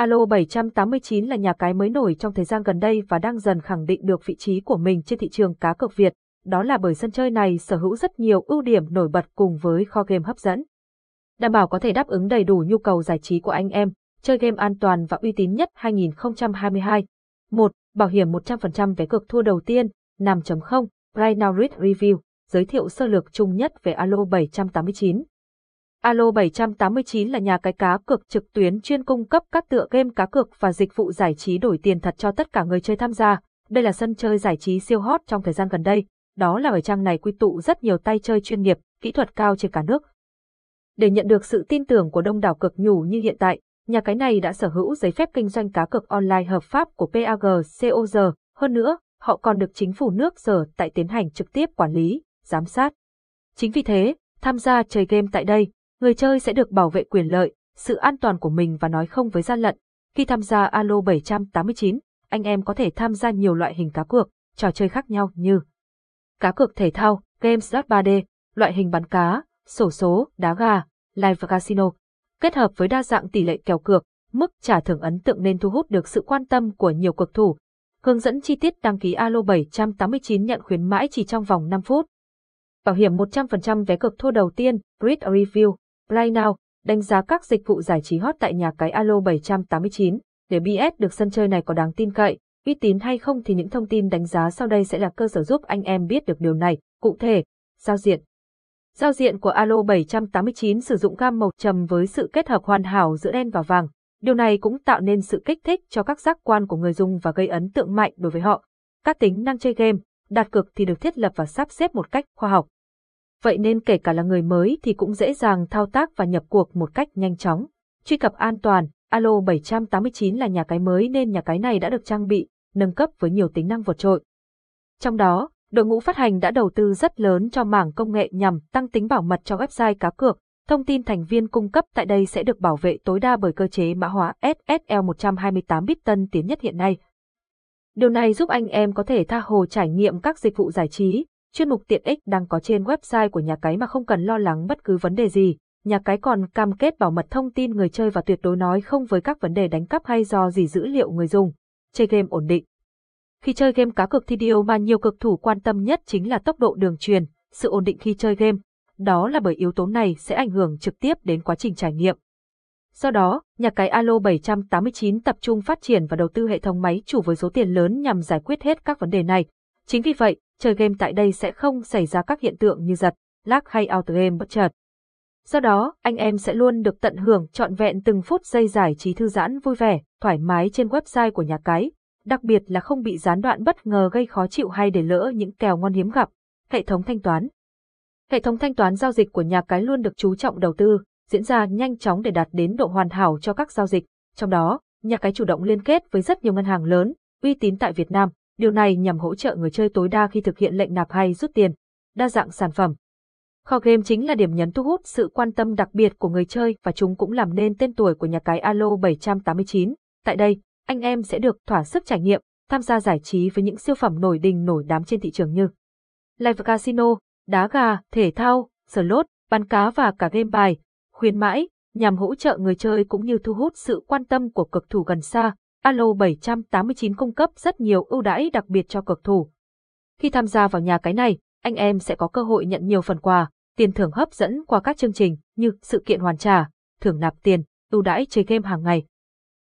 Alo 789 là nhà cái mới nổi trong thời gian gần đây và đang dần khẳng định được vị trí của mình trên thị trường cá cược Việt. Đó là bởi sân chơi này sở hữu rất nhiều ưu điểm nổi bật cùng với kho game hấp dẫn. Đảm bảo có thể đáp ứng đầy đủ nhu cầu giải trí của anh em, chơi game an toàn và uy tín nhất 2022. 1. Bảo hiểm 100% vé cược thua đầu tiên, 5.0, Right Now Read Review, giới thiệu sơ lược chung nhất về Alo 789. Alo 789 là nhà cái cá cược trực tuyến chuyên cung cấp các tựa game cá cược và dịch vụ giải trí đổi tiền thật cho tất cả người chơi tham gia. Đây là sân chơi giải trí siêu hot trong thời gian gần đây, đó là ở trang này quy tụ rất nhiều tay chơi chuyên nghiệp, kỹ thuật cao trên cả nước. Để nhận được sự tin tưởng của đông đảo cực nhủ như hiện tại, nhà cái này đã sở hữu giấy phép kinh doanh cá cược online hợp pháp của PAG-COG, hơn nữa, họ còn được chính phủ nước sở tại tiến hành trực tiếp quản lý, giám sát. Chính vì thế, tham gia chơi game tại đây, người chơi sẽ được bảo vệ quyền lợi, sự an toàn của mình và nói không với gian lận. Khi tham gia Alo 789, anh em có thể tham gia nhiều loại hình cá cược, trò chơi khác nhau như cá cược thể thao, games 3D, loại hình bắn cá, sổ số, đá gà, live casino. Kết hợp với đa dạng tỷ lệ kèo cược, mức trả thưởng ấn tượng nên thu hút được sự quan tâm của nhiều cực thủ. Hướng dẫn chi tiết đăng ký Alo 789 nhận khuyến mãi chỉ trong vòng 5 phút. Bảo hiểm 100% vé cược thua đầu tiên, Grid Review, Play Now, đánh giá các dịch vụ giải trí hot tại nhà cái Alo 789. Để biết được sân chơi này có đáng tin cậy, uy tín hay không thì những thông tin đánh giá sau đây sẽ là cơ sở giúp anh em biết được điều này. Cụ thể, giao diện. Giao diện của Alo 789 sử dụng gam màu trầm với sự kết hợp hoàn hảo giữa đen và vàng. Điều này cũng tạo nên sự kích thích cho các giác quan của người dùng và gây ấn tượng mạnh đối với họ. Các tính năng chơi game, đặt cược thì được thiết lập và sắp xếp một cách khoa học. Vậy nên kể cả là người mới thì cũng dễ dàng thao tác và nhập cuộc một cách nhanh chóng. Truy cập an toàn, Alo 789 là nhà cái mới nên nhà cái này đã được trang bị, nâng cấp với nhiều tính năng vượt trội. Trong đó, đội ngũ phát hành đã đầu tư rất lớn cho mảng công nghệ nhằm tăng tính bảo mật cho website cá cược. Thông tin thành viên cung cấp tại đây sẽ được bảo vệ tối đa bởi cơ chế mã hóa SSL 128 bit tân tiến nhất hiện nay. Điều này giúp anh em có thể tha hồ trải nghiệm các dịch vụ giải trí, chuyên mục tiện ích đang có trên website của nhà cái mà không cần lo lắng bất cứ vấn đề gì. Nhà cái còn cam kết bảo mật thông tin người chơi và tuyệt đối nói không với các vấn đề đánh cắp hay do gì dữ liệu người dùng. Chơi game ổn định. Khi chơi game cá cược thì điều mà nhiều cực thủ quan tâm nhất chính là tốc độ đường truyền, sự ổn định khi chơi game. Đó là bởi yếu tố này sẽ ảnh hưởng trực tiếp đến quá trình trải nghiệm. Do đó, nhà cái Alo 789 tập trung phát triển và đầu tư hệ thống máy chủ với số tiền lớn nhằm giải quyết hết các vấn đề này. Chính vì vậy, chơi game tại đây sẽ không xảy ra các hiện tượng như giật, lag hay out game bất chợt. Do đó, anh em sẽ luôn được tận hưởng trọn vẹn từng phút giây giải trí thư giãn vui vẻ, thoải mái trên website của nhà cái, đặc biệt là không bị gián đoạn bất ngờ gây khó chịu hay để lỡ những kèo ngon hiếm gặp. Hệ thống thanh toán Hệ thống thanh toán giao dịch của nhà cái luôn được chú trọng đầu tư, diễn ra nhanh chóng để đạt đến độ hoàn hảo cho các giao dịch. Trong đó, nhà cái chủ động liên kết với rất nhiều ngân hàng lớn, uy tín tại Việt Nam, Điều này nhằm hỗ trợ người chơi tối đa khi thực hiện lệnh nạp hay rút tiền. Đa dạng sản phẩm. Kho game chính là điểm nhấn thu hút sự quan tâm đặc biệt của người chơi và chúng cũng làm nên tên tuổi của nhà cái Alo 789. Tại đây, anh em sẽ được thỏa sức trải nghiệm, tham gia giải trí với những siêu phẩm nổi đình nổi đám trên thị trường như Live Casino, đá gà, thể thao, slot, bắn cá và cả game bài, khuyến mãi, nhằm hỗ trợ người chơi cũng như thu hút sự quan tâm của cực thủ gần xa, Alo 789 cung cấp rất nhiều ưu đãi đặc biệt cho cực thủ. Khi tham gia vào nhà cái này, anh em sẽ có cơ hội nhận nhiều phần quà, tiền thưởng hấp dẫn qua các chương trình như sự kiện hoàn trả, thưởng nạp tiền, ưu đãi chơi game hàng ngày,